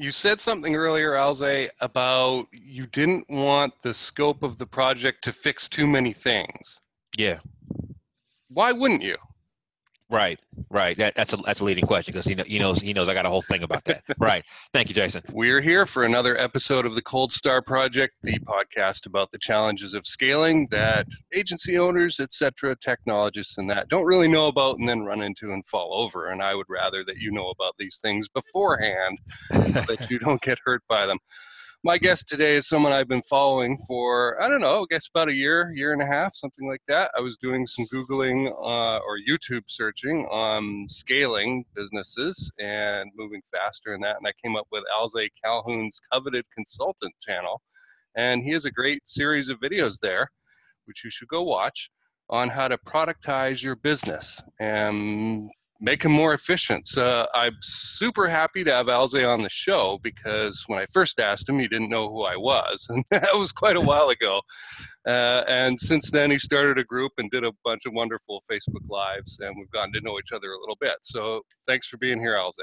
You said something earlier, Alze, about you didn't want the scope of the project to fix too many things. Yeah. Why wouldn't you? Right, right. That, that's a that's a leading question because he, know, he knows he knows I got a whole thing about that. right. Thank you, Jason. We're here for another episode of the Cold Star Project, the podcast about the challenges of scaling that agency owners, etc., technologists, and that don't really know about, and then run into and fall over. And I would rather that you know about these things beforehand, that you don't get hurt by them. My guest today is someone I've been following for, I don't know, I guess about a year, year and a half, something like that. I was doing some Googling uh, or YouTube searching on scaling businesses and moving faster and that. And I came up with Alze Calhoun's Coveted Consultant channel. And he has a great series of videos there, which you should go watch on how to productize your business. And make him more efficient. So I'm super happy to have Alze on the show because when I first asked him, he didn't know who I was, and that was quite a while ago. Uh, and since then, he started a group and did a bunch of wonderful Facebook lives, and we've gotten to know each other a little bit. So thanks for being here, Alze.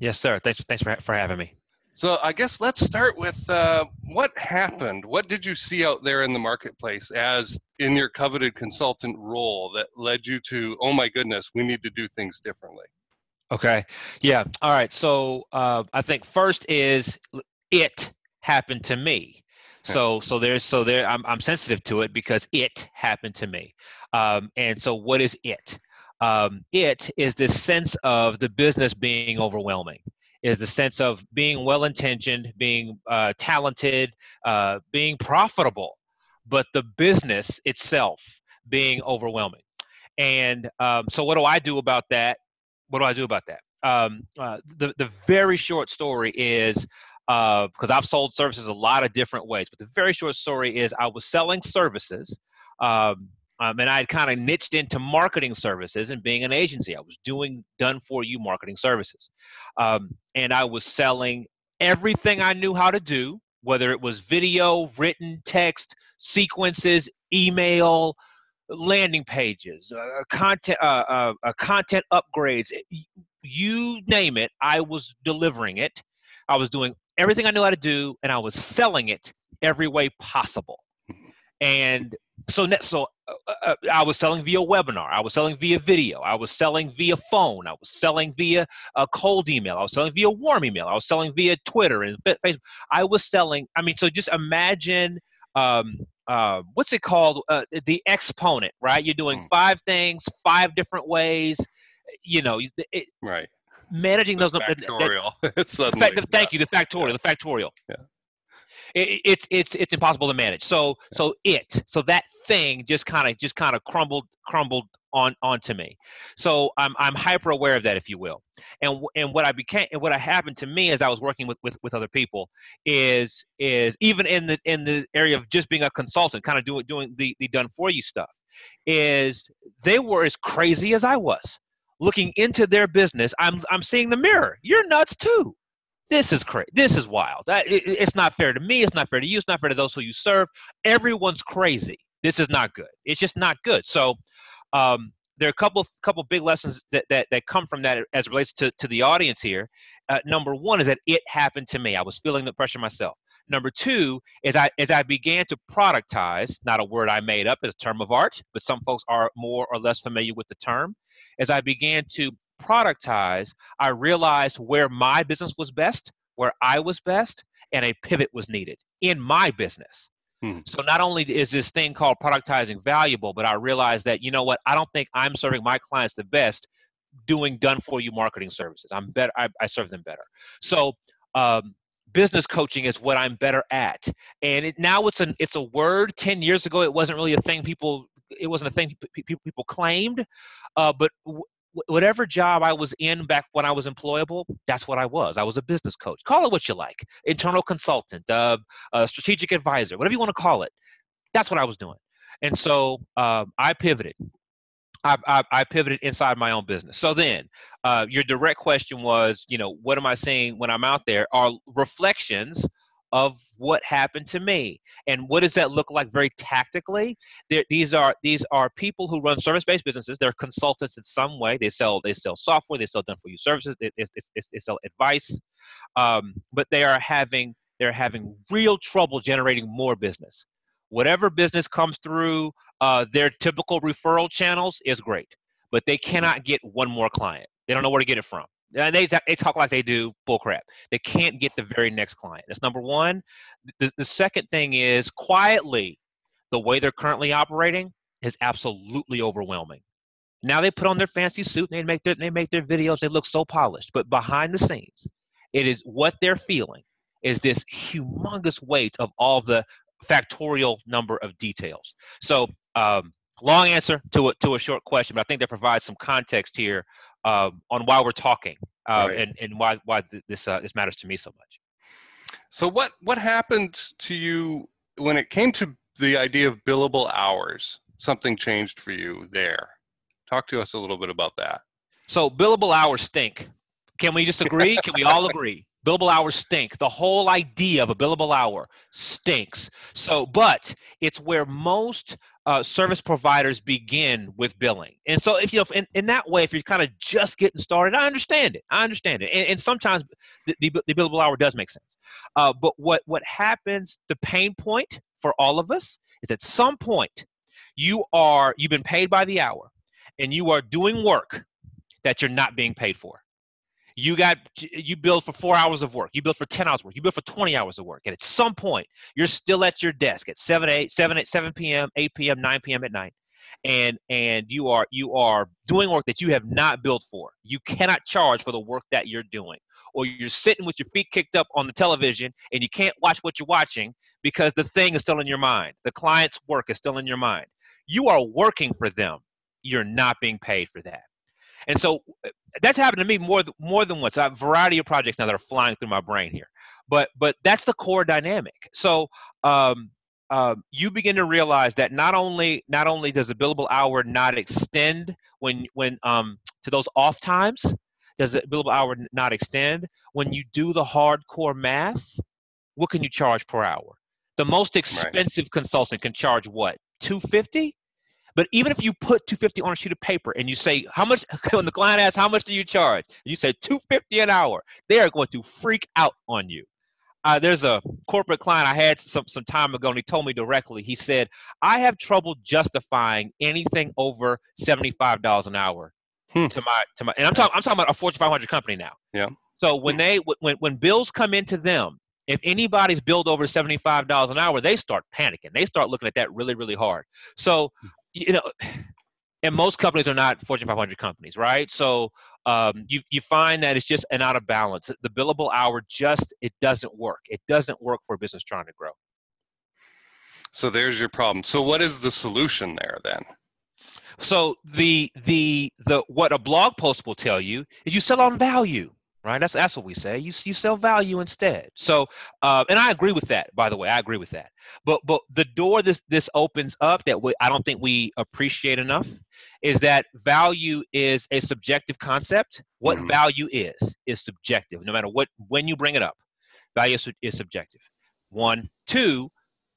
Yes, sir. Thanks, thanks for, for having me. So I guess let's start with uh, what happened. What did you see out there in the marketplace as in your coveted consultant role that led you to, oh my goodness, we need to do things differently? Okay. Yeah. All right. So uh, I think first is it happened to me. So so there's so there I'm I'm sensitive to it because it happened to me. Um, and so what is it? Um, it is this sense of the business being overwhelming is the sense of being well intentioned, being uh, talented, uh, being profitable, but the business itself being overwhelming. And um, so, what do I do about that? What do I do about that? Um, uh, the the very short story is because uh, I've sold services a lot of different ways, but the very short story is I was selling services. Um, um, and I had kind of niched into marketing services and being an agency. I was doing done for you marketing services. Um, and I was selling everything I knew how to do, whether it was video, written, text, sequences, email, landing pages, uh, content, uh, uh, uh content upgrades, you name it, I was delivering it. I was doing everything I knew how to do, and I was selling it every way possible. And so, so uh, uh, I was selling via webinar. I was selling via video. I was selling via phone. I was selling via a cold email. I was selling via warm email. I was selling via Twitter and Facebook. I was selling. I mean, so just imagine um, uh, what's it called? Uh, the exponent, right? You're doing hmm. five things, five different ways. You know, it, right. Managing the those. Factorial. That, Suddenly, fact, thank you. The factorial. The factorial. Yeah it, it's it's it's impossible to manage. So so it so that thing just kind of just kind of crumbled crumbled on onto me. So I'm I'm hyper aware of that, if you will. And and what I became and what happened to me as I was working with with, with other people is is even in the in the area of just being a consultant, kind of doing doing the the done for you stuff, is they were as crazy as I was looking into their business. I'm I'm seeing the mirror. You're nuts too this is crazy. This is wild. It, it's not fair to me. It's not fair to you. It's not fair to those who you serve. Everyone's crazy. This is not good. It's just not good. So, um, there are a couple couple big lessons that, that, that come from that as it relates to, to the audience here. Uh, number one is that it happened to me. I was feeling the pressure myself. Number two is I as I began to productize, not a word I made up, it's a term of art, but some folks are more or less familiar with the term. As I began to productize, I realized where my business was best, where I was best, and a pivot was needed in my business. Hmm. So not only is this thing called productizing valuable, but I realized that you know what, I don't think I'm serving my clients the best doing done for you marketing services. I'm better. I, I serve them better. So um, business coaching is what I'm better at, and it, now it's an it's a word. Ten years ago, it wasn't really a thing people. It wasn't a thing people people claimed, uh, but whatever job I was in back when I was employable, that's what I was. I was a business coach. Call it what you like, internal consultant, uh, a strategic advisor, whatever you want to call it. That's what I was doing. And so uh, I pivoted. I, I, I, pivoted inside my own business. So then, uh, your direct question was, you know, what am I saying when I'm out there? Are reflections of what happened to me. And what does that look like very tactically? They're, these are these are people who run service-based businesses. They're consultants in some way. They sell they sell software. They sell done-for-you services. They, they, they, they sell advice. Um, but they are having they're having real trouble generating more business. Whatever business comes through uh, their typical referral channels is great, but they cannot get one more client. They don't know where to get it from. And they, they talk like they do bullcrap. They can't get the very next client. That's number one. The, the second thing is quietly, the way they're currently operating is absolutely overwhelming. Now they put on their fancy suit and they make their they make their videos. They look so polished, but behind the scenes, it is what they're feeling is this humongous weight of all the factorial number of details. So, um, long answer to a, to a short question, but I think that provides some context here um, on why we're talking uh, right. and, and why, why this, uh, this matters to me so much. So what, what happened to you when it came to the idea of billable hours? Something changed for you there. Talk to us a little bit about that. So billable hours stink. Can we just agree? Can we all agree? Billable hours stink. The whole idea of a billable hour stinks. So, but it's where most uh, service providers begin with billing. And so, if you know, in, in that way, if you're kind of just getting started, I understand it. I understand it. And, and sometimes the, the, the, billable hour does make sense. Uh, but what what happens? The pain point for all of us is at some point you are you've been paid by the hour, and you are doing work that you're not being paid for you got you billed for four hours of work. You billed for 10 hours of work. You billed for 20 hours of work. And at some point you're still at your desk at 7 8 7 8 7 p.m 8 p.m 9 p.m at night. And and you are you are doing work that you have not built for. You cannot charge for the work that you're doing. Or you're sitting with your feet kicked up on the television and you can't watch what you're watching because the thing is still in your mind. The client's work is still in your mind. You are working for them. You're not being paid for that and so uh, that's happened to me more more than once. I have a variety of projects now that are flying through my brain here. But but that's the core dynamic. So um, um, you begin to realize that not only not only does the billable hour not extend when when um, to those off times, does the billable hour not extend when you do the hardcore math? What can you charge per hour? The most expensive right. consultant can charge what? 250 but even if you put 250 on a sheet of paper and you say, how much, when the client asks, how much do you charge? And You say 250 an hour, they are going to freak out on you. Uh, there's a corporate client I had some, some time ago, and he told me directly, he said, I have trouble justifying anything over $75 an hour hmm. to my, to my, and I'm talking, I'm talking about a Fortune 500 company now. Yeah. So when hmm. they, when, when bills come into them, if anybody's billed over $75 an hour, they start panicking. They start looking at that really, really hard. So you know, and most companies are not Fortune 500 companies, right? So um, you you find that it's just an out of balance. The billable hour just it doesn't work. It doesn't work for a business trying to grow. So there's your problem. So what is the solution there then? So the the the what a blog post will tell you is you sell on value right? That's that's what we say. You you sell value instead. So, uh, and I agree with that. By the way, I agree with that. But but the door this this opens up that we, I don't think we appreciate enough is that value is a subjective concept. What mm-hmm. value is is subjective. No matter what when you bring it up, value is, is subjective. One, two.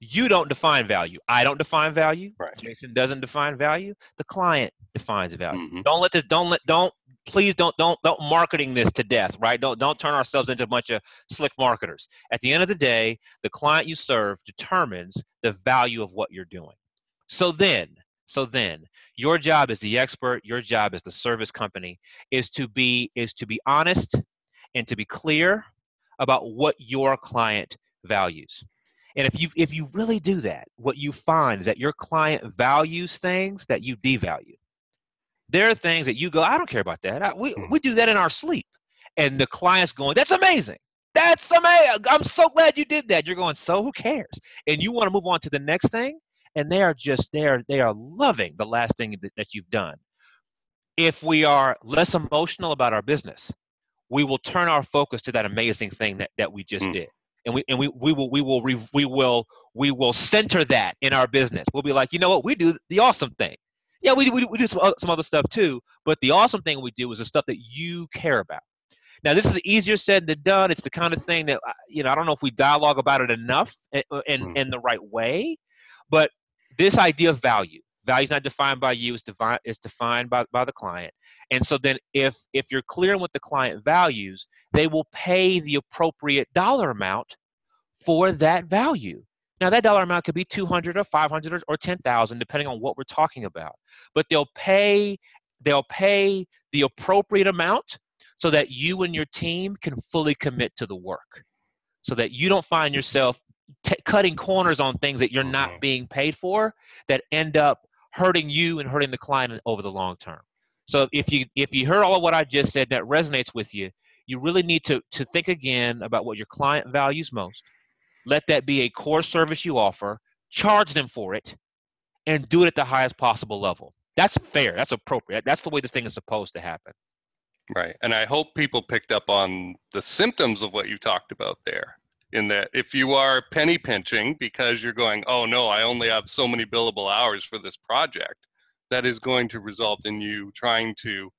You don't define value. I don't define value. Right. Jason doesn't define value. The client defines value. Mm-hmm. Don't let this. Don't let. Don't please don't don't don't marketing this to death right? Don't don't turn ourselves into a bunch of slick marketers. At the end of the day the client you serve determines the value of what you're doing. So then so then your job as the expert your job as the service company is to be is to be honest and to be clear about what your client values. And if you if you really do that what you find is that your client values things that you devalue there are things that you go, I don't care about that. I, we, mm-hmm. we do that in our sleep. And the client's going, that's amazing. That's amazing. I'm so glad you did that. You're going, so who cares? And you want to move on to the next thing. And they are just, they are, they are loving the last thing that, that you've done. If we are less emotional about our business, we will turn our focus to that amazing thing that, that we just mm. did and we and we, we will we will we will we will center that in our business. We'll be like, you know what, we do the awesome thing yeah, we, we, we do some other, some other stuff too. But the awesome thing we do is the stuff that you care about. Now, this is easier said than done. It's the kind of thing that uh, you know. I don't know if we dialogue about it enough in in, mm. in the right way, but this idea of value value is not defined by you it's defined it's defined by, by the client and so then if if you're clear on what the client values they will pay the appropriate dollar amount for that value now that dollar amount could be 200 or 500 or 10,000 depending on what we're talking about but they'll pay they'll pay the appropriate amount so that you and your team can fully commit to the work so that you don't find yourself t- cutting corners on things that you're not mm-hmm. being paid for that end up hurting you and hurting the client over the long term. So if you if you heard all of what I just said that resonates with you, you really need to to think again about what your client values most. Let that be a core service you offer, charge them for it, and do it at the highest possible level. That's fair. That's appropriate. That's the way this thing is supposed to happen. Right. And I hope people picked up on the symptoms of what you talked about there in that if you are penny pinching because you're going, oh no, I only have so many billable hours for this project, that is going to result in you trying to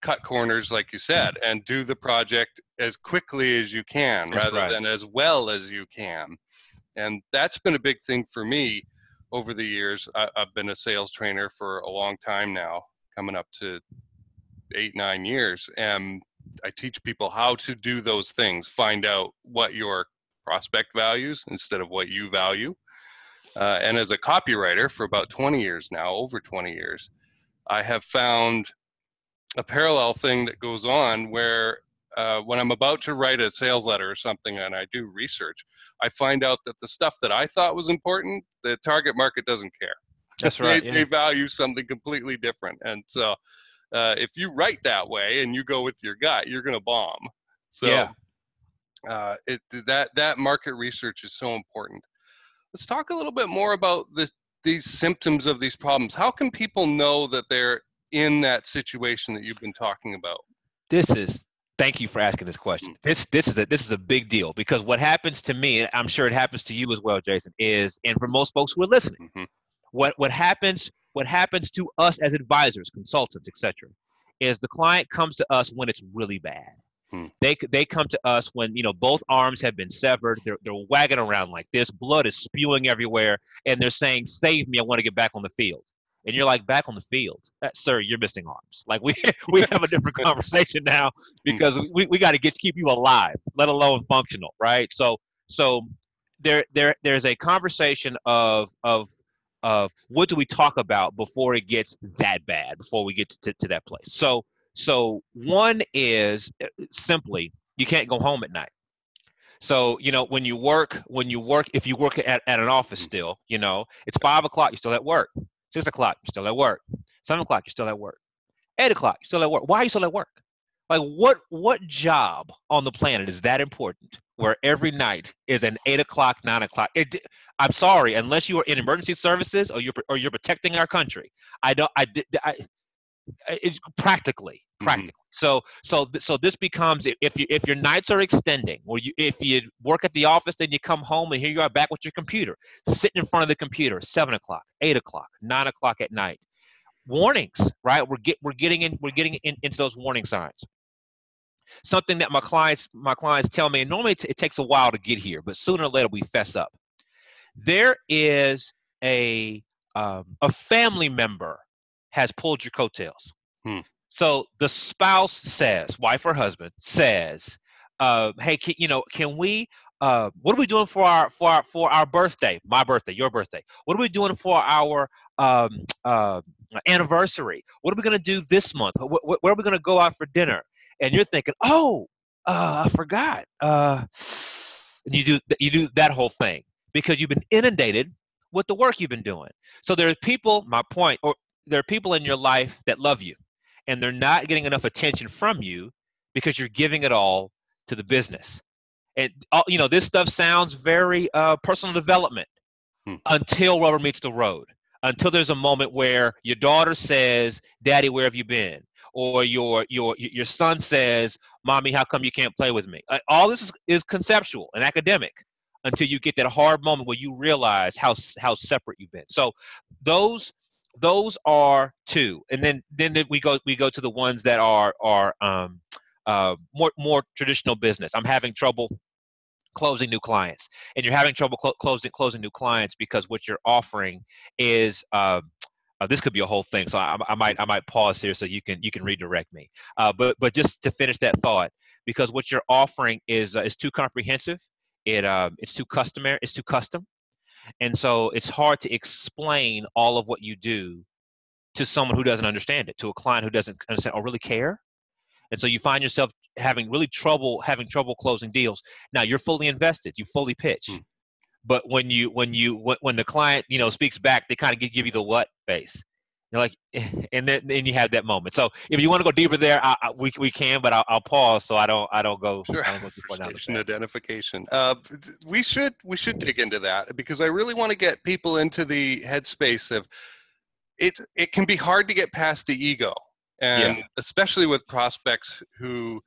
cut corners, like you said, and do the project as quickly as you can That's rather right. than as well as you can. And that's been a big thing for me over the years. I, have been a sales trainer for a long time now, coming up to eight, nine years. And I teach people how to do those things. Find out what your prospect values instead of what you value. Uh, and as a copywriter for about 20 years now, over 20 years, I have found a parallel thing that goes on where uh, when I'm about to write a sales letter or something and I do research, I find out that the stuff that I thought was important, the target market doesn't care. That's right. they, yeah. they value something completely different. And so uh, if you write that way and you go with your gut, you're going to bomb. So yeah. uh, it, that that market research is so important. Let's talk a little bit more about this, these symptoms of these problems. How can people know that they're in that situation that you've been talking about? This is thank you for asking this question. This this is a this is a big deal because what happens to me, and I'm sure it happens to you as well, Jason, is and for most folks who are listening, mm-hmm. what what happens what happens to us as advisors, consultants, etc., is the client comes to us when it's really bad. Hmm. They they come to us when you know both arms have been severed. They're they're wagging around like this. Blood is spewing everywhere, and they're saying, "Save me! I want to get back on the field." And you're like, "Back on the field, that, sir? You're missing arms. Like we we have a different conversation now mm. because we, we got to get keep you alive, let alone functional, right? So so there there there's a conversation of of of what do we talk about before it gets that bad, before we get to, to that place. So, so one is uh, simply you can't go home at night. So, you know, when you work, when you work, if you work at, at an office mm. still, you know, it's five o'clock, you're still at work. Six o'clock, you're still at work. Seven o'clock, you're still at work. Eight o'clock, you're still at work. Why are you still at work? Like what what job on the planet is that important where every night is an eight o'clock, nine o'clock? It, I'm sorry, unless you are in emergency services or you're or you're protecting our country. I don't. I. I, it's practically mm-hmm. practically mm-hmm. so so so this becomes if you if your nights are extending or you if you work at the office then you come home and here you are back with your computer sitting in front of the computer seven o'clock eight o'clock nine o'clock at night warnings right we're get we're getting in we're getting in, into those warning signs something that my clients my clients tell me and normally it takes a while to get here but sooner or later we fess up there is a um, a family member has pulled your coattails hmm. so the spouse says wife or husband says uh, hey can, you know can we uh, what are we doing for our for our for our birthday my birthday your birthday what are we doing for our um, uh, anniversary what are we going to do this month where, where are we going to go out for dinner and you're thinking, oh, uh, I forgot. Uh, and you do you do that whole thing because you've been inundated with the work you've been doing. So there are people. My point, or there are people in your life that love you, and they're not getting enough attention from you because you're giving it all to the business. And you know this stuff sounds very uh, personal development hmm. until rubber meets the road. Until there's a moment where your daughter says, "Daddy, where have you been?" or your your your son says, "Mommy, how come you can't play with me?" Uh, all this is, is conceptual and academic until you get that hard moment where you realize how how separate you've been. So those those are two, and then then we go we go to the ones that are are um, uh, more more traditional business. I'm having trouble closing new clients, and you're having trouble cl- closing closing new clients because what you're offering is. Uh, uh, this could be a whole thing, so I, I, might I might pause here so you can you can redirect me. Uh, but but just to finish that thought, because what you're offering is uh, is too comprehensive. It uh, it's too customary. It's too custom, and so it's hard to explain all of what you do to someone who doesn't understand it, to a client who doesn't understand or really care. And so you find yourself having really trouble having trouble closing deals. Now you're fully invested, you fully pitch. Mm. But when you when you when the client, you know, speaks back, they kind of give you the what face. You're like, and then, then you have that moment. So if you want to go deeper there, I, I, we, we can, but I'll, I'll, pause so I don't I don't go. Sure. I don't go identification. Uh, we should we should dig into that because I really want to get people into the headspace of it's it can be hard to get past the ego, and yeah. especially with prospects who.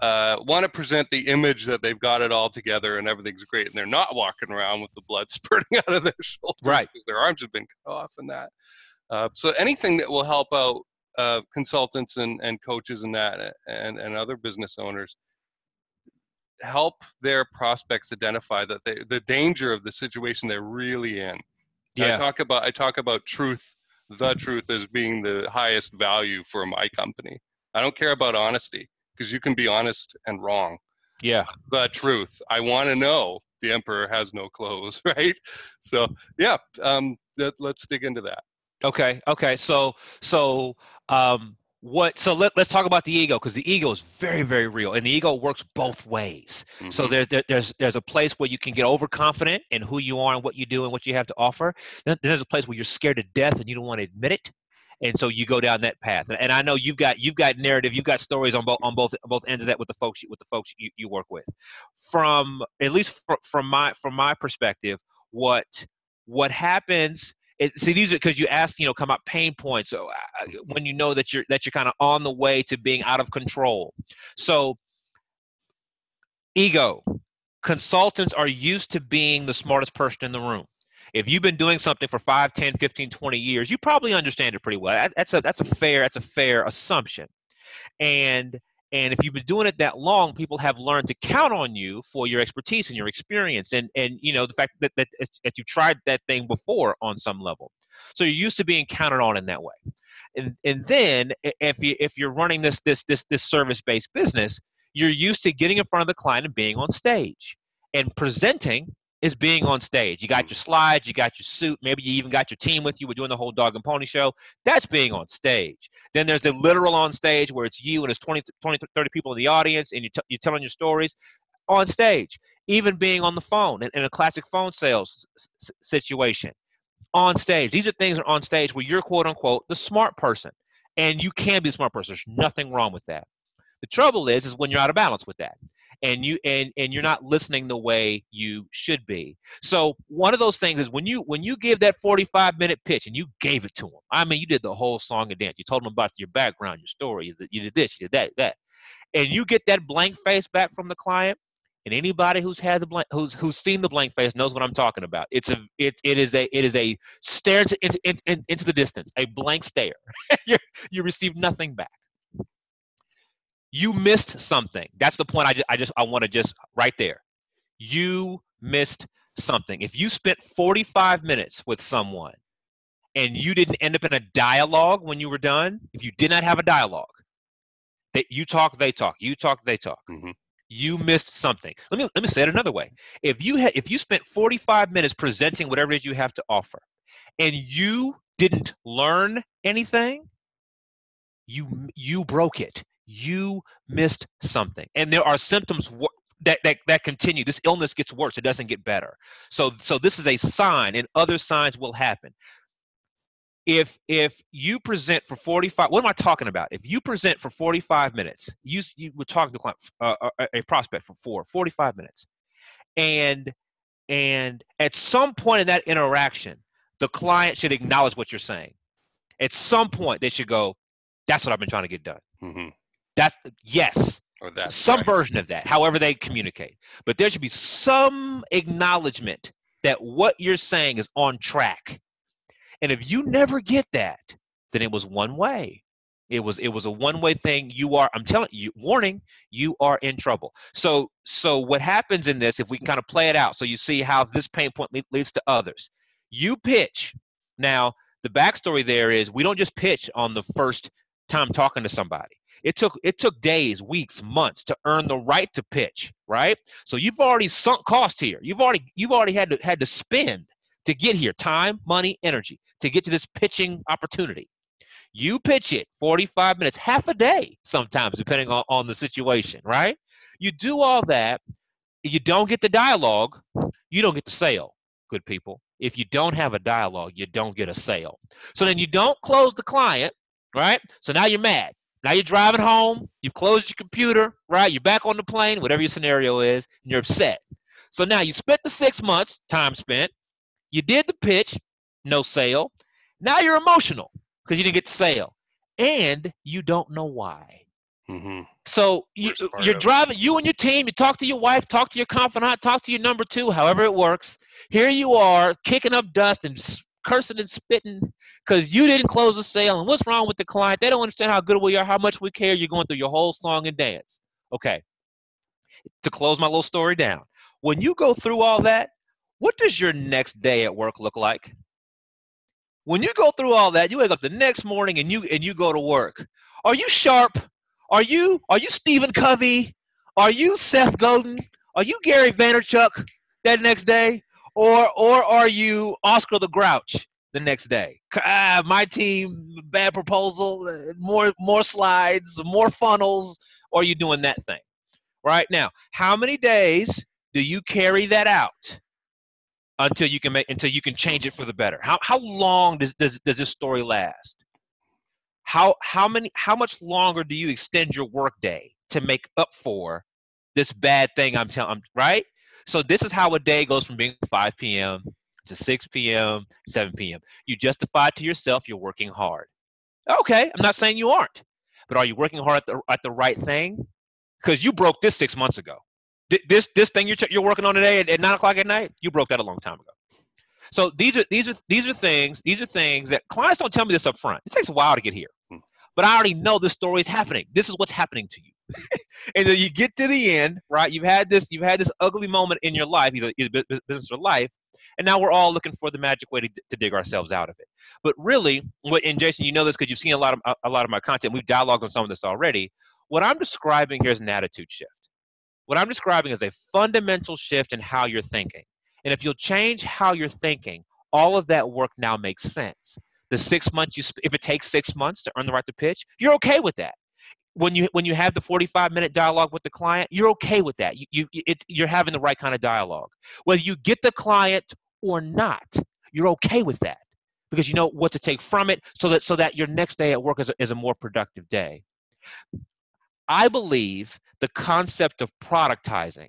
Uh, want to present the image that they've got it all together and everything's great, and they're not walking around with the blood spurting out of their shoulders right. because their arms have been cut off and that. Uh, so anything that will help out uh, consultants and, and coaches and that and, and other business owners help their prospects identify that they, the danger of the situation they're really in. Yeah. I talk about I talk about truth, the truth as being the highest value for my company. I don't care about honesty because you can be honest and wrong. Yeah. The truth. I want to know the emperor has no clothes, right? So yeah, um, let's dig into that. Okay. Okay. So so um what so let, let's talk about the ego because the ego is very very real and the ego works both ways mm-hmm. so there, there, there's there's a place where you can get overconfident in who you are and what you do and what you have to offer then there's a place where you're scared to death and you don't want to admit it and so you go down that path and, and i know you've got you've got narrative you've got stories on both on both both ends of that with the folks you, with the folks you, you work with from at least from my from my perspective what what happens it, see these are because you asked you know come up pain points so uh, when you know that you're that you're kind of on the way to being out of control. So ego. Consultants are used to being the smartest person in the room. If you've been doing something for 5 10 15 20 years you probably understand it pretty well. That's a that's a fair that's a fair assumption. And and if you've been doing it that long, people have learned to count on you for your expertise and your experience, and and you know the fact that that, that you tried that thing before on some level. So you're used to being counted on in that way. And and then if you if you're running this this this this service based business, you're used to getting in front of the client and being on stage and presenting is being on stage. You got mm. your slides, you got your suit, maybe you even got your team with you. We're doing the whole dog and pony show. That's being on stage. Then there's the literal on stage where it's you and it's 20, 20 30 people in the audience and you t- you're telling your stories on stage. Even being on the phone in, in a classic phone sales s- situation on stage. These are things that are on stage where you're quote unquote the smart person. And you can be a smart person. There's nothing wrong with that. The trouble is, is when you're out of balance with that and you and and you're not listening the way you should be. So one of those things is when you when you give that 45 minute pitch and you gave it to them i mean you did the whole song and dance. You told them about your background your story you did this you did that that. And you get that blank face back from the client and anybody who's had the blank who's who's seen the blank face knows what i'm talking about. It's a it's it is a it is a stare into, into, into the distance a blank stare. You receive nothing back you missed something. That's the point I just I just I want to just right there. You missed something. If you spent 45 minutes with someone and you didn't end up in a dialogue when you were done, if you did not have a dialogue, that you talk, they talk, you talk, they talk. Mm-hmm. You missed something. Let me let me say it another way. If you had if you spent 45 minutes presenting whatever it is you have to offer and you didn't learn anything, you you broke it you missed something. And there are symptoms that, that, that continue. This illness gets worse, it doesn't get better. So, so this is a sign, and other signs will happen. If if you present for 45, what am I talking about? If you present for 45 minutes, you you would talk to client, uh, uh, a, a prospect for four, 45 minutes, and and at some point in that interaction, the client should acknowledge what you're saying. At some point, they should go, "That's what I've been trying to get done." Mm-hmm. That's yes. Oh, or that some right. version of that, however they communicate. But there should be some acknowledgement that what you're saying is on track. And if you never get that, then it was one way. It was it was a one way thing. You are I'm telling you, warning, you are in trouble. So so what happens in this, if we kind of play it out, so you see how this pain point leads to others. You pitch. Now the backstory there is we don't just pitch on the first time talking to somebody. It took it took days, weeks, months to earn the right to pitch, right? So you've already sunk cost here. You've already you've already had to had to spend to get here, time, money, energy to get to this pitching opportunity. You pitch it 45 minutes, half a day sometimes, depending on, on the situation, right? You do all that, you don't get the dialogue, you don't get the sale, good people. If you don't have a dialogue, you don't get a sale. So then you don't close the client, right? So now you're mad. Now you're driving home, you've closed your computer, right? You're back on the plane, whatever your scenario is, and you're upset. So now you spent the six months, time spent, you did the pitch, no sale. Now you're emotional because you didn't get the sale, and you don't know why. Mm-hmm. So you, you're driving, you and your team, you talk to your wife, talk to your confidant, talk to your number two, however it works. Here you are kicking up dust and cursing and spitting because you didn't close the sale. And what's wrong with the client? They don't understand how good we are, how much we care. You're going through your whole song and dance. Okay. To close my little story down, when you go through all that, what does your next day at work look like? When you go through all that, you wake up the next morning and you and you go to work. Are you sharp? Are you are you Stephen Covey? Are you Seth Godin? Are you Gary Vaynerchuk that next day? Or or are you Oscar the Grouch the next day? Ah, my team, bad proposal, uh, more more slides, more funnels. Or are you doing that thing? Right now, how many days do you carry that out until you can make until you can change it for the better? How how long does does, does this story last? How how many how much longer do you extend your workday to make up for this bad thing I'm telling right? So this is how a day goes from being 5 p.m. to 6 p.m., 7 p.m. You justify to yourself you're working hard. Okay, I'm not saying you aren't, but are you working hard at the, at the right thing? Because you broke this six months ago. This this thing you're, you're working on today at, at nine o'clock at night, you broke that a long time ago. So these are these are these are things these are things that clients don't tell me this up front. It takes a while to get here, hmm. but I already know this story is happening. This is what's happening to you. and so you get to the end, right? You've had this, you've had this ugly moment in your life, either, either business or life, and now we're all looking for the magic way to, to dig ourselves out of it. But really, what and Jason, you know this because you've seen a lot of a, lot of my content. We've dialogued on some of this already. What I'm describing here is an attitude shift. What I'm describing is a fundamental shift in how you're thinking. And if you'll change how you're thinking, all of that work now makes sense. The six months you, if it takes six months to earn the right to pitch, you're okay with that when you when you have the 45 minute dialogue with the client you're okay with that. You, you it, you're having the right kind of dialogue. Whether you get the client or not you're okay with that. Because you know what to take from it so that so that your next day at work is a, is a more productive day. I believe the concept of productizing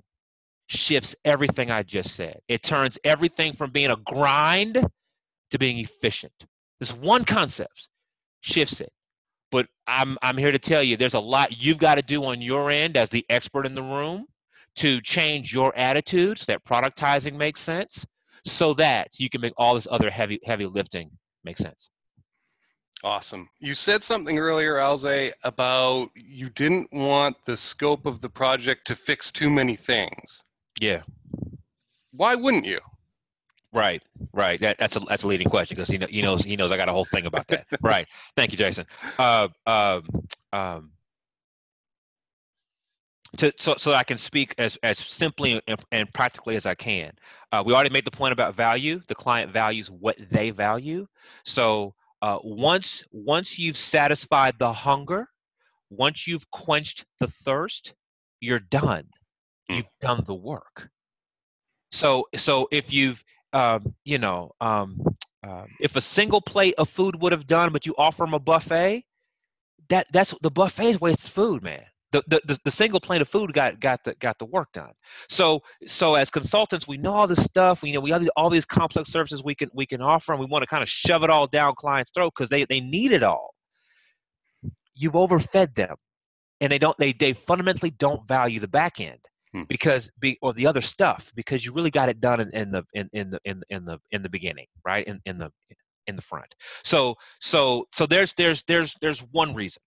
shifts everything i just said. It turns everything from being a grind to being efficient. This one concept shifts it but I'm I'm here to tell you there's a lot you've got to do on your end as the expert in the room to change your attitudes that productizing makes sense so that you can make all this other heavy heavy lifting make sense. Awesome. You said something earlier, Alze, about you didn't want the scope of the project to fix too many things. Yeah. Why wouldn't you? Right, right. That, that's a that's a leading question because he, know, he knows he knows I got a whole thing about that. right. Thank you, Jason. Uh, um, um, to, so, so I can speak as, as simply and, and practically as I can. Uh, we already made the point about value. The client values what they value. So uh, once once you've satisfied the hunger, once you've quenched the thirst, you're done. Hmm. You've done the work. So so if you've um, you know, um, uh, if a single plate of food would have done, but you offer them a buffet, that that's the buffet is wastes food, man. The, the, the, single plate of food got got the got the work done. So so as consultants, we know all this stuff. We you know we have all these complex services we can we can offer, and we want to kind of shove it all down clients' throat because they they need it all. You've overfed them, and they don't they they fundamentally don't value the back end hmm. because be or the other stuff because you really got it done in, in the in, in the in, in the in the beginning right in, in the in the front so so so there's there's there's there's one reason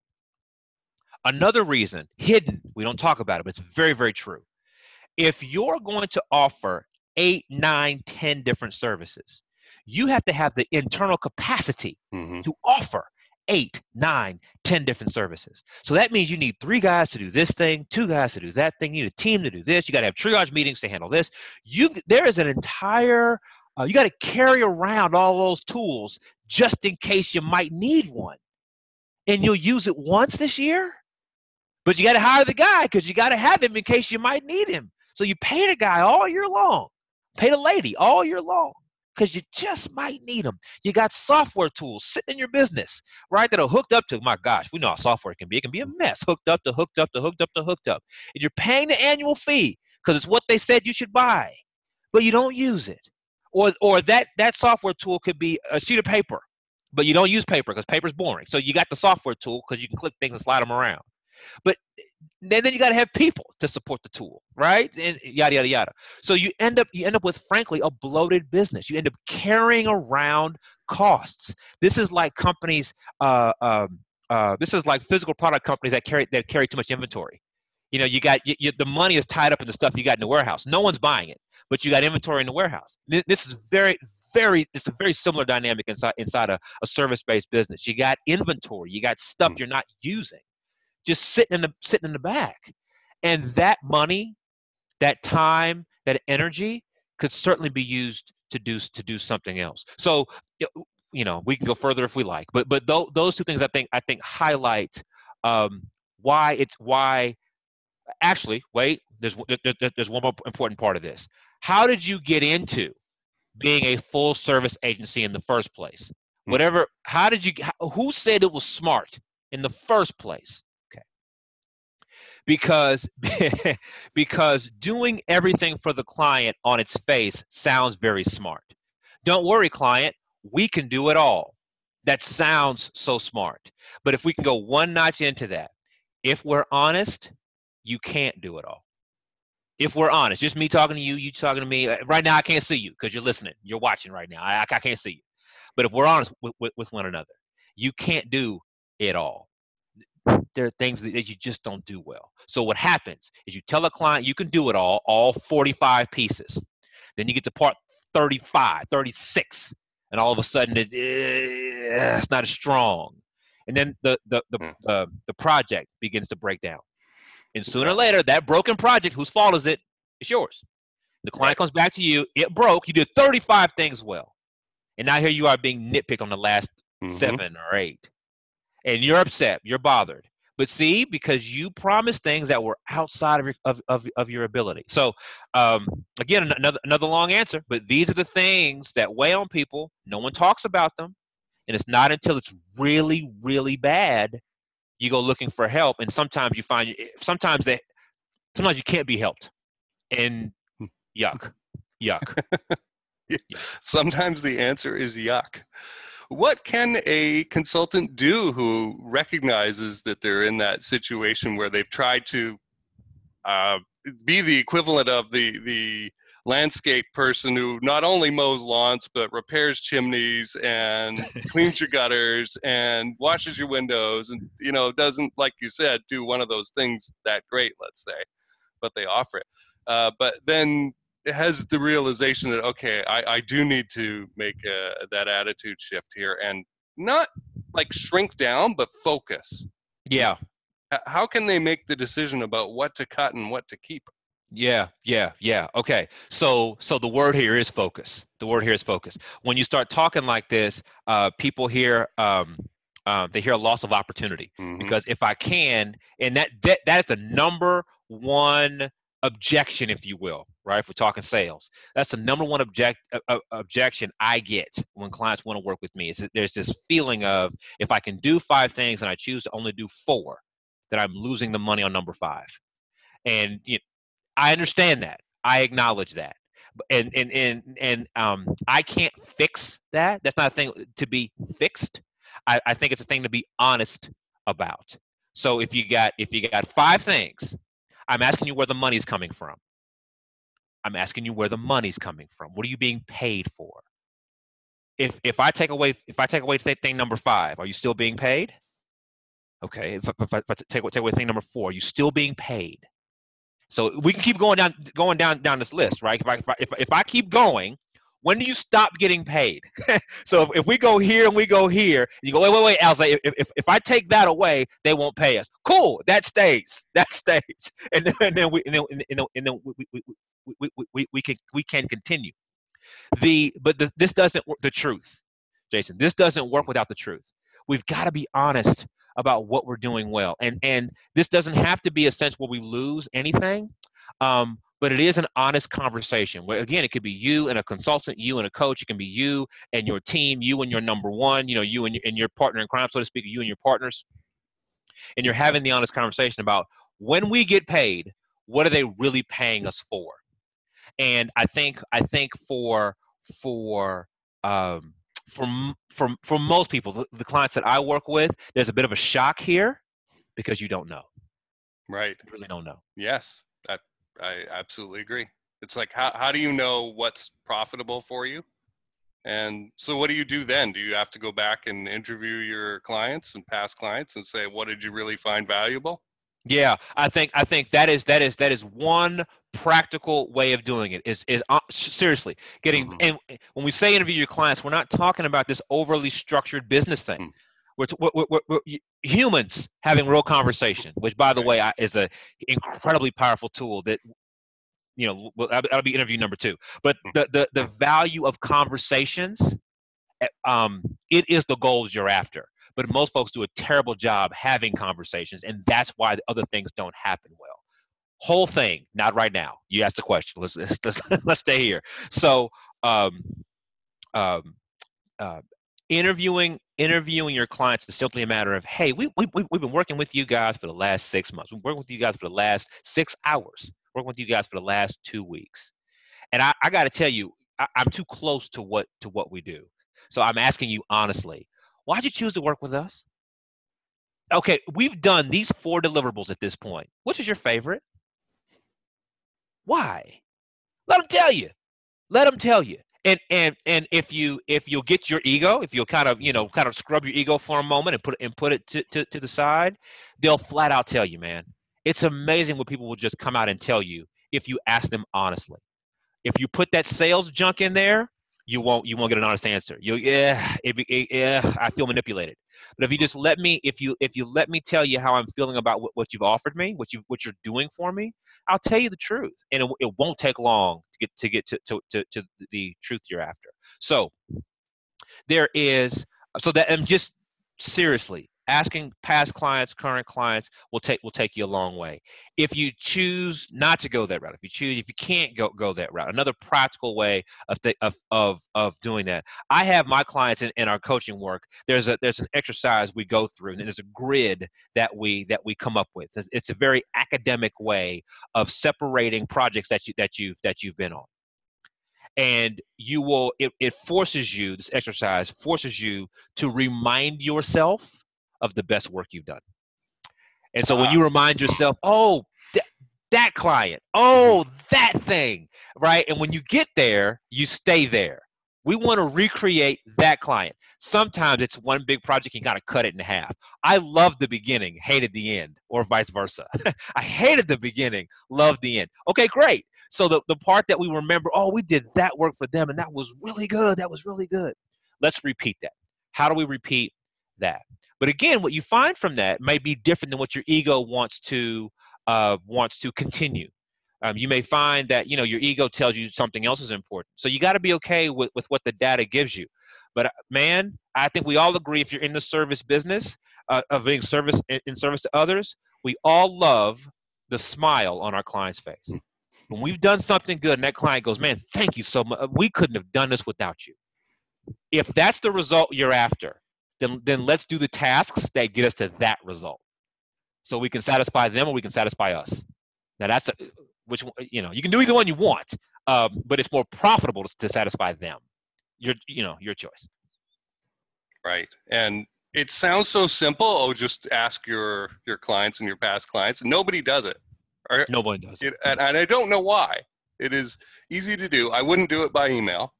Another reason, hidden, we don't talk about it, but it's very, very true. If you're going to offer eight, nine, ten different services, you have to have the internal capacity mm-hmm. to offer eight, nine, ten different services. So that means you need three guys to do this thing, two guys to do that thing. You need a team to do this. You got to have triage meetings to handle this. You there is an entire uh, you got to carry around all those tools just in case you might need one, and you'll use it once this year. But you got to hire the guy because you got to have him in case you might need him. So you pay the guy all year long, pay the lady all year long because you just might need them. You got software tools sitting in your business, right, that are hooked up to, my gosh, we know how software can be. It can be a mess, hooked up to, hooked up to, hooked up to, hooked up. And you're paying the annual fee because it's what they said you should buy, but you don't use it. Or, or that, that software tool could be a sheet of paper, but you don't use paper because paper's boring. So you got the software tool because you can click things and slide them around. But then, then you got to have people to support the tool, right? And yada yada yada. So you end up you end up with frankly a bloated business. You end up carrying around costs. This is like companies. Uh, um, uh, this is like physical product companies that carry that carry too much inventory. You know, you got you, you, the money is tied up in the stuff you got in the warehouse. No one's buying it, but you got inventory in the warehouse. This is very very it's a very similar dynamic inside inside a, a service-based business. You got inventory, you got stuff hmm. you're not using just sitting in the sitting in the back. And that money, that time, that energy could certainly be used to do to do something else. So you know we can go further if we like, but but th- those two things I think I think highlight um, why it's why. Actually, wait. There's there's there's one more important part of this. How did you get into being a full service agency in the first place? Hmm. Whatever. How did you? Who said it was smart in the first place? Because because doing everything for the client on its face sounds very smart. Don't worry, client, we can do it all. That sounds so smart. But if we can go one notch into that, if we're honest, you can't do it all. If we're honest, just me talking to you, you talking to me. Uh, right now, I can't see you because you're listening. You're watching right now. I, I can't see you. But if we're honest with, with, with one another, you can't do it all there are things that you just don't do well. So what happens is you tell a client you can do it all, all 45 pieces. Then you get to part 35, 36, and all of a sudden it, eh, it's not as strong. And then the the the, mm. uh, the project begins to break down. And sooner or later, that broken project, whose fault is it? It's yours. The client comes back to you, it broke, you did 35 things well. And now here you are being nitpicked on the last mm-hmm. seven or eight and you're upset, you're bothered. But see, because you promised things that were outside of your of, of, of your ability. So um, again, another another long answer, but these are the things that weigh on people. No one talks about them. And it's not until it's really, really bad you go looking for help. And sometimes you find eh, sometimes that sometimes you can't be helped. And hmm. yuck. yuck. Sometimes the answer is yuck what can a consultant do who recognizes that they're in that situation where they've tried to uh, be the equivalent of the the landscape person who not only mows lawns but repairs chimneys and cleans your gutters and washes your windows and you know doesn't like you said do one of those things that great let's say but they offer it. Uh, but then has the realization that okay, I, I do need to make a, that attitude shift here and not like shrink down, but focus. Yeah. How can they make the decision about what to cut and what to keep? Yeah, yeah, yeah. Okay. So so the word here is focus. The word here is focus. When you start talking like this, uh, people hear um, um, they hear a loss of opportunity mm-hmm. because if I can, and that that that is the number one objection, if you will, right? If we're talking sales, that's the number one object uh, objection I get when clients want to work with me. Is there's this feeling of if I can do five things and I choose to only do four, that I'm losing the money on number five. And you know, I understand that. I acknowledge that. And and and and um, I can't fix that. That's not a thing to be fixed. I, I think it's a thing to be honest about. So if you got if you got five things I'm asking you where the money's coming from. I'm asking you where the money's coming from. What are you being paid for? If if I take away if I take away thing number five, are you still being paid? Okay, if, if, if I take, take away thing number four, are you still being paid. So we can keep going down, going down, down this list, right? If I, if I, if, if I keep going, when do you stop getting paid? so if, if, we go here and we go here, you go, wait, wait, wait, Al's like, if, if, if I take that away, they won't pay us. Cool, that stays, that stays. And then, and then we, and then, and then we, we, we, we, we, we, can, we can continue. The, but the, this doesn't work, the truth, Jason, this doesn't work without the truth. We've got to be honest about what we're doing well. And, and this doesn't have to be a sense where we lose anything. Um, but it is an honest conversation. Where again it could be you and a consultant you and a coach it can be you and your team you and your number one you know you and your, and your partner in crime so to speak you and your partners. And you're having the honest conversation about when we get paid what are they really paying us for? And i think i think for for um for for for most people the, the clients that i work with there's a bit of a shock here because you don't know. Right. You really don't know. Yes I absolutely agree. It's like how how do you know what's profitable for you? And so what do you do then? Do you have to go back and interview your clients and past clients and say what did you really find valuable? Yeah, I think I think that is that is that is one practical way of doing it. Is is uh, seriously getting mm-hmm. and when we say interview your clients, we're not talking about this overly structured business thing. Mm. We're, we're, we're, we're, humans having real conversation, which, by the way, is an incredibly powerful tool that you know that'll be interview number two. But hmm. the the, the value of conversations, eh, um, it is the goals you're after. But most folks do a terrible job having conversations, and that's why the other things don't happen well. Whole thing, not right now. You asked the question. Let's let's let's, let's stay here. So, um, um, uh, interviewing interviewing your clients is simply a matter of hey we, we, we've been working with you guys for the last six months. We've been working with you guys for the last six hours. Working with you guys for the last two weeks. And i, I got to tell you I, i'm too close to what to what we do. So i'm asking you honestly why'd you choose to work with us? Okay we've done these four deliverables at this point. Which is your favorite? Why? Let them tell you. Let them tell you and and and if you if you'll get your ego if you'll kind of you know kind of scrub your ego for a moment and put and put it to, to, to the side they'll flat out tell you man. It's amazing what people will just come out and tell you if you ask them honestly. If you put that sales junk in there you won't you won't get an honest answer. You yeah, it, it, yeah, I feel manipulated. But if you just let me if you if you let me tell you how I'm feeling about what, what you've offered me, what you what you're doing for me, I'll tell you the truth, and it, it won't take long to get to get to, to, to, to the truth you're after. So there is so that I'm just seriously asking past clients, current clients will take will take you a long way. If you choose not to go that route, if you choose, if you can't go go that route, another practical way of th- of, of of doing that. I have my clients in, in our coaching work. There's a there's an exercise we go through, and there's a grid that we that we come up with. It's, it's a very academic way of separating projects that you that you've that you've been on and you will it, it forces you this exercise forces you to remind yourself of the best work you've done. And so when you remind yourself, oh, th- that client, oh, mm-hmm. that thing, right? And when you get there, you stay there. We want to recreate that client. Sometimes it's one big project, you got to cut it in half. I love the beginning, hated the end, or vice versa. I hated the beginning, loved the end. Okay, great. So the, the part that we remember, oh, we did that work for them and that was really good. That was really good. Let's repeat that. How do we repeat that? But again, what you find from that may be different than what your ego wants to uh, wants to continue. Um, you may find that you know your ego tells you something else is important. So you got to be okay with, with what the data gives you. But uh, man, I think we all agree if you're in the service business uh, of being service in, service to others, we all love the smile on our client's face. Hmm. When we've done something good and that client goes, man, thank you so much. We couldn't have done this without you. If that's the result you're after, then then let's do the tasks that get us to that result. So we can satisfy them or we can satisfy us. Now that's a, which you know you can do either one you want um, but it's more profitable to, to satisfy them. Your you know your choice. Right. And it sounds so simple. Oh just ask your your clients and your past clients. Nobody does it. Or, nobody does it, and, and, i don't know why. It is easy to do. I wouldn't do it by email.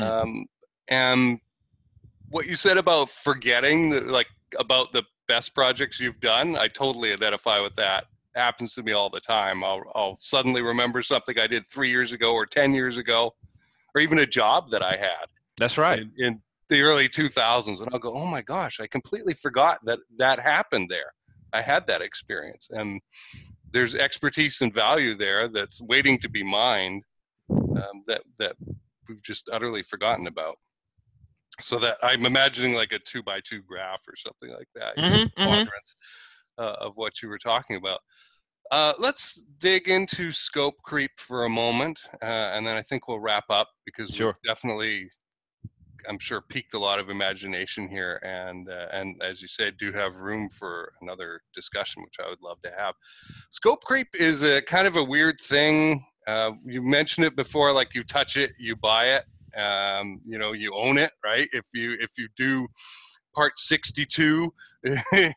Um, and what you said about forgetting the, like about the best projects you've done, I totally identify with that. It happens to me all the time. I'll, I'll suddenly remember something I did three years ago or 10 years ago, or even a job that I had. That's right. In, in the early 2000s. And I'll go, oh my gosh, I completely forgot that that happened there. I had that experience. And there's expertise and value there that's waiting to be mined um, that, that we've just utterly forgotten about so that I'm imagining like a two by two graph or something like that, mm-hmm, mm-hmm. quadrants mm-hmm. uh, of what you were talking about. Uh, let's dig into scope creep for a moment, uh, and then I think we'll wrap up because sure. we definitely, I'm sure, piqued a lot of imagination here, and uh, and as you said, do have room for another discussion, which I would love to have. Scope creep is a kind of a weird thing. Uh, you mentioned it before, like you touch it, you buy it um, you know you own it right? If you if you do part 62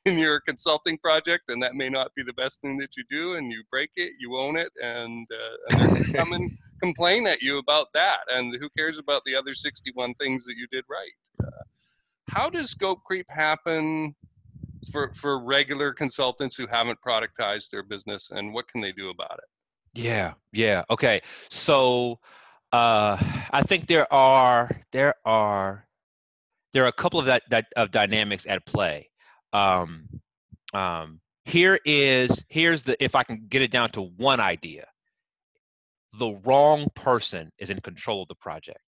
in your consulting project and that may not be the best thing that you do and you break it you own it and, uh, and come and complain at you about that and who cares about the other 61 things that you did right? Uh, how does scope creep happen for for regular consultants who haven't productized their business and what can they do about it? Yeah yeah okay so uh, I think there are there are there are a couple of that, that of dynamics at play. Um, um, here is here's the if I can get it down to one idea. The wrong person is in control of the project.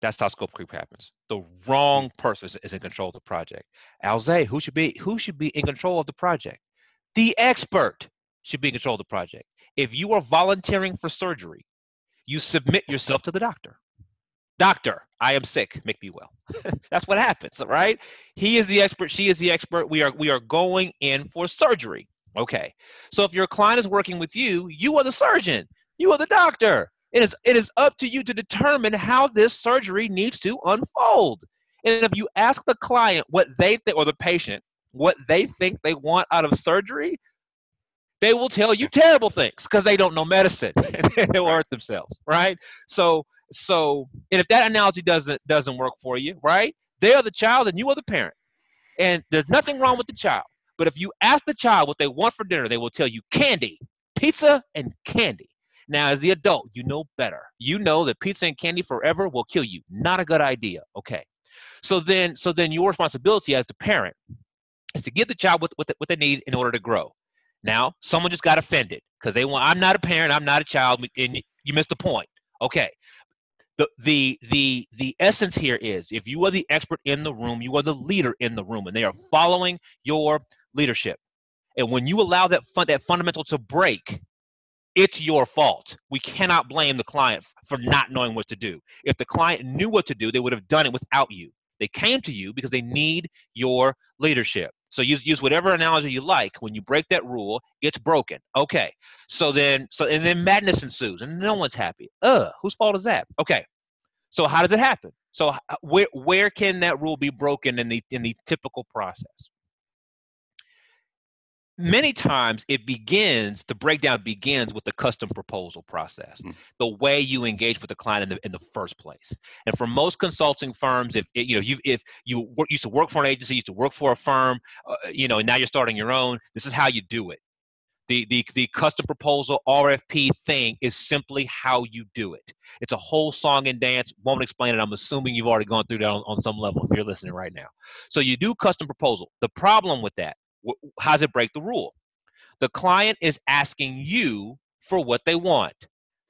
That's how scope creep happens. The wrong person is in control of the project. Alze, who should be who should be in control of the project? The expert should be in control of the project. If you are volunteering for surgery, you submit yourself to the doctor. Doctor, I am sick, make me well. That's what happens, right? He is the expert, she is the expert. We are we are going in for surgery. Okay. So if your client is working with you, you are the surgeon. You are the doctor. It is it is up to you to determine how this surgery needs to unfold. And if you ask the client what they think or the patient what they think they want out of surgery, they will tell you terrible things because they don't know medicine and they'll hurt themselves, right? So, so, and if that analogy doesn't doesn't work for you, right? They are the child and you are the parent, and there's nothing wrong with the child. But if you ask the child what they want for dinner, they will tell you candy, pizza, and candy. Now, as the adult, you know better. You know that pizza and candy forever will kill you. Not a good idea. Okay. So then, so then your responsibility as the parent is to give the child what, what, what they need in order to grow. Now, someone just got offended because they want, I'm not a parent, I'm not a child, and you missed the point. Okay. The, the the the essence here is if you are the expert in the room you are the leader in the room and they are following your leadership and when you allow that fun, that fundamental to break it's your fault. We cannot blame the client for not knowing what to do. If the client knew what to do, they would have done it without you. They came to you because they need your leadership. So use use whatever analogy you like. When you break that rule, it's broken. Okay. So then so and then madness ensues and no one's happy. Ugh, whose fault is that? Okay. So how does it happen? So uh, where where can that rule be broken in the in the typical process? Many times it begins the breakdown begins with the custom proposal process mm. the way you engage with the client in the, in the first place and for most consulting firms if you know you if you work, used to work for an agency used to work for a firm uh, you know and now you're starting your own this is how you do it the, the, the custom proposal RFP thing is simply how you do it. It's a whole song and dance. Won't explain it. I'm assuming you've already gone through that on, on some level if you're listening right now. So you do custom proposal. The problem with that how does it break the rule? The client is asking you for what they want.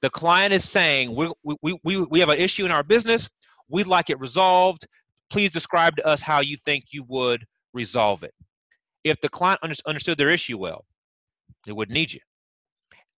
The client is saying, we, we, we, we have an issue in our business. We'd like it resolved. Please describe to us how you think you would resolve it. If the client under, understood their issue well, they wouldn't need you.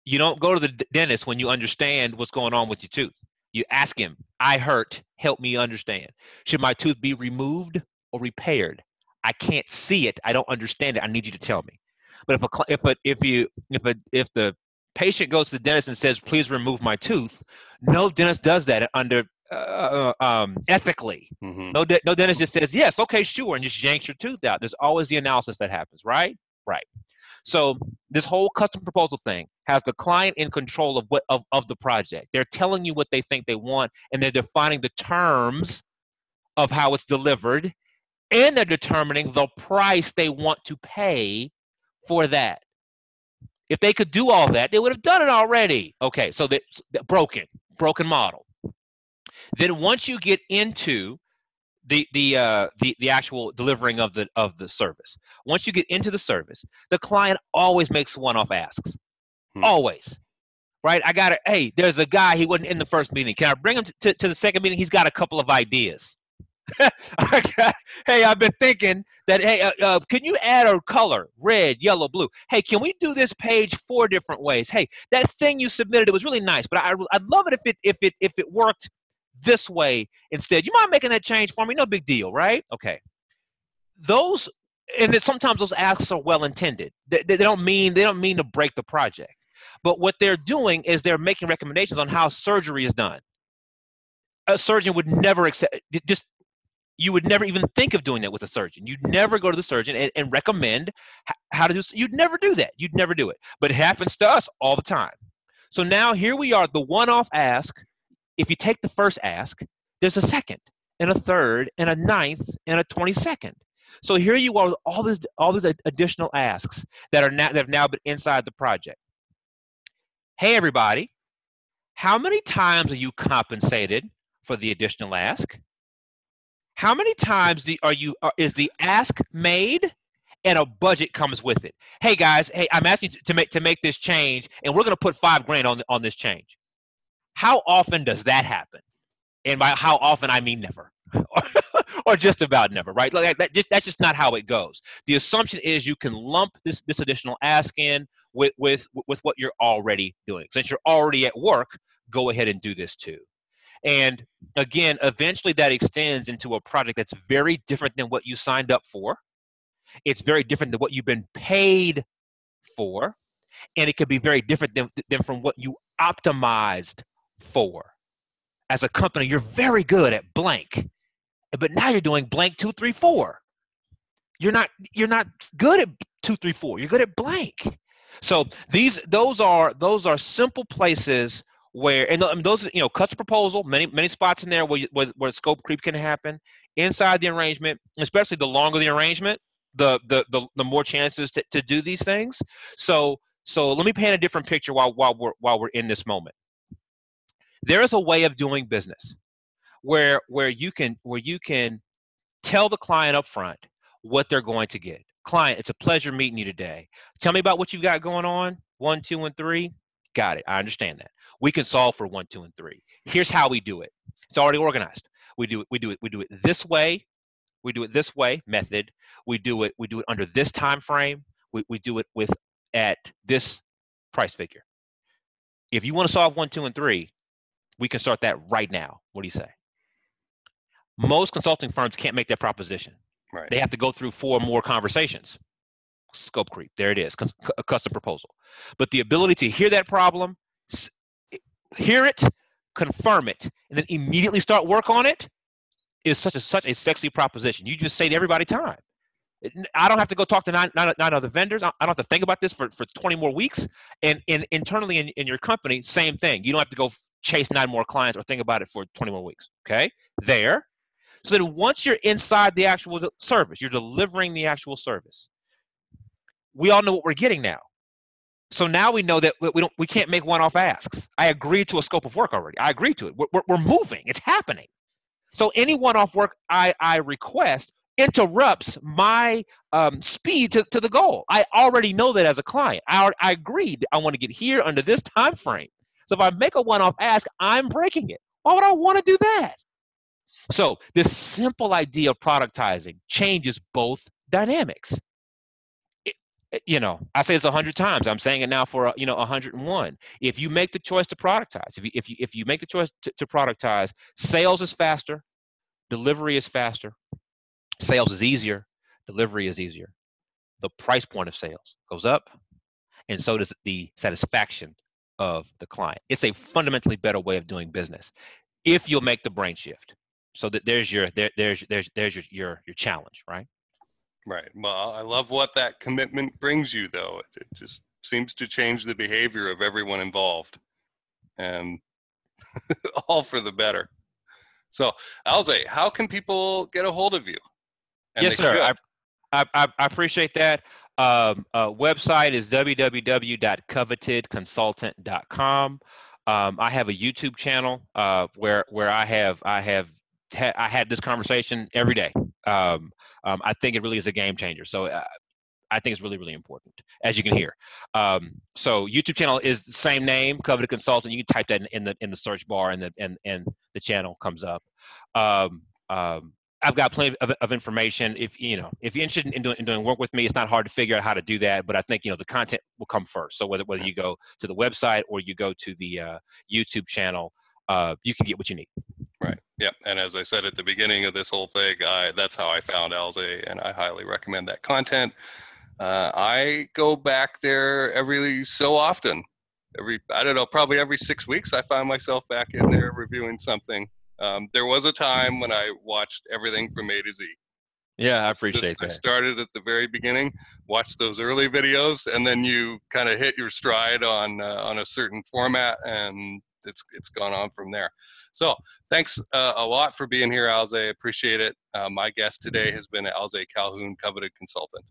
You don't go to the dentist when you understand what's going on with your tooth. You ask him, I hurt, help me understand. Should my tooth be removed or repaired? I can't see it. I don't understand it. I need you to tell me. But if a if a if you if a if the patient goes to the dentist and says, "Please remove my tooth," no dentist does that under uh, uh um, ethically. Mm-hmm. No, de- no dentist just says, "Yes, okay, sure," and just yanks your tooth out. There's always the analysis that happens, right? Right. So this whole custom proposal thing has the client in control of what of, of the project. They're telling you what they think they want, and they're defining the terms of how it's delivered and they're determining the price they want to pay for that. If they could do all that, they would have done it already. Okay, so that's broken, broken model. Then once you get into the the uh, the the actual delivering of the of the service, once you get into the service, the client always makes one-off asks. Hmm. Always. Right? I got it. Hey, there's a guy, he wasn't in the first meeting. Can I bring him to, to, to the second meeting? He's got a couple of ideas. hey, I've been thinking that, hey, uh, uh, can you add a color, red, yellow, blue? Hey, can we do this page four different ways? Hey, that thing you submitted, it was really nice, but I, I'd love it if it, if it, if it worked this way instead. You mind making that change for me? No big deal, right? Okay. Those, and then sometimes those asks are well intended. They, they don't mean, they don't mean to break the project. But what they're doing is they're making recommendations on how surgery is done a surgeon would never accept just you would never even think of doing that with a surgeon. You'd never go to the surgeon and, and recommend how to do. You'd never do that. You'd never do it. But it happens to us all the time. So now here we are, the one-off ask. If you take the first ask, there's a second and a third and a ninth and a twenty-second. So here you are with all these all these additional asks that are now that have now been inside the project. Hey everybody, how many times are you compensated for the additional ask? How many times do, are you are, is the ask made and a budget comes with it? Hey guys hey i'm asking to make to make this change and we're going to put five grand on on this change. How often does that happen? And by how often i mean never. Or just about never right? Like that just that's just not how it goes. The assumption is you can lump this this additional ask in with with with what you're already doing. Since you're already at work go ahead and do this too and again, eventually that extends into a project that's very different than what you signed up for. It's very different than what you've been paid for. And it could be very different than, than from what you optimized for. As a company, you're very good at blank, but now you're doing blank two, three, four. You're not you're not good at two, three, four. You're good at blank. So these those are those are simple places where and those you know customer proposal many many spots in there where, where, where scope creep can happen. Inside the arrangement especially the longer the arrangement the the the, the more chances to, to do these things. So so let me paint a different picture while while we're while we're in this moment. There is a way of doing business where where you can where you can tell the client up front what they're going to get. Client it's a pleasure meeting you today. Tell me about what you've got going on. One two and three. Got it. I understand that we can solve for one, two, and three. Here's how we do it. It's already organized. We do it, we do it, we do it this way. We do it this way, method. We do it, we do it under this time frame. We, we do it with at this price figure. If you want to solve one, two, and three, we can start that right now. What do you say? Most consulting firms can't make that proposition. Right. They have to go through four more conversations. Scope creep. There it is. a custom proposal. But the ability to hear that problem, hear it, confirm it, and then immediately start work on it is such a such a sexy proposition. You just say to everybody time. I don't have to go talk to nine, nine, nine other vendors. I don't have to think about this for, for 20 more weeks. And, and internally in, in your company, same thing. You don't have to go chase nine more clients or think about it for 20 more weeks. Okay? There. So then once you're inside the actual service, you're delivering the actual service. We all know what we're getting now. So now we know that we don't we can't make one-off asks. I agreed to a scope of work already. I agreed to it. We're, we're moving. It's happening. So any one-off work I, I request interrupts my um, speed to, to the goal. I already know that as a client. I, I agreed I want to get here under this time frame. So if I make a one-off ask, I'm breaking it. Why would I want to do that? So this simple idea of productizing changes both dynamics. Eh, you know, I say it's a hundred times. I'm saying it now for you know 101. If you make the choice to productize, if you if you if you make the choice to, to productize, sales is faster, delivery is faster, sales is easier, delivery is easier. The price point of sales goes up, and so does the satisfaction of the client. It's a fundamentally better way of doing business if you'll make the brain shift. So that there's your there, there's there's there's your your your challenge, right? Right. Well, I love what that commitment brings you, though. It, it just seems to change the behavior of everyone involved, and all for the better. So, Alze, how can people get a hold of you? yes, sir. I, I, I, appreciate that. Um, uh, website is www.covetedconsultant.com. Um, I have a YouTube channel uh, where where I have I have ha- I had this conversation every day. Um, um, I think it really is a game changer. So uh, I think it's really really important, as you can hear. Um, so YouTube channel is the same name, Coveted Consultant. You can type that in, in the in the search bar, and the and and the channel comes up. Um, um, I've got plenty of, of information. If you know, if you're interested in doing, in doing work with me, it's not hard to figure out how to do that. But I think you know the content will come first. So whether whether you go to the website or you go to the uh, YouTube channel, uh, you can get what you need. Yeah. And as I said at the beginning of this whole thing, I, that's how I found Alze, and I highly recommend that content. Uh, I go back there every so often. Every I don't know, probably every six weeks, I find myself back in there reviewing something um, there was a time when I watched everything from A to Z. Yeah, I appreciate Just, that. I started at the very beginning, watched those early videos, and then you kind of hit your stride on uh, on a certain format, and it's it's gone on from there. So thanks uh, a lot for being here, Alze. Appreciate it. Uh, my guest today has been Alze Calhoun, coveted consultant.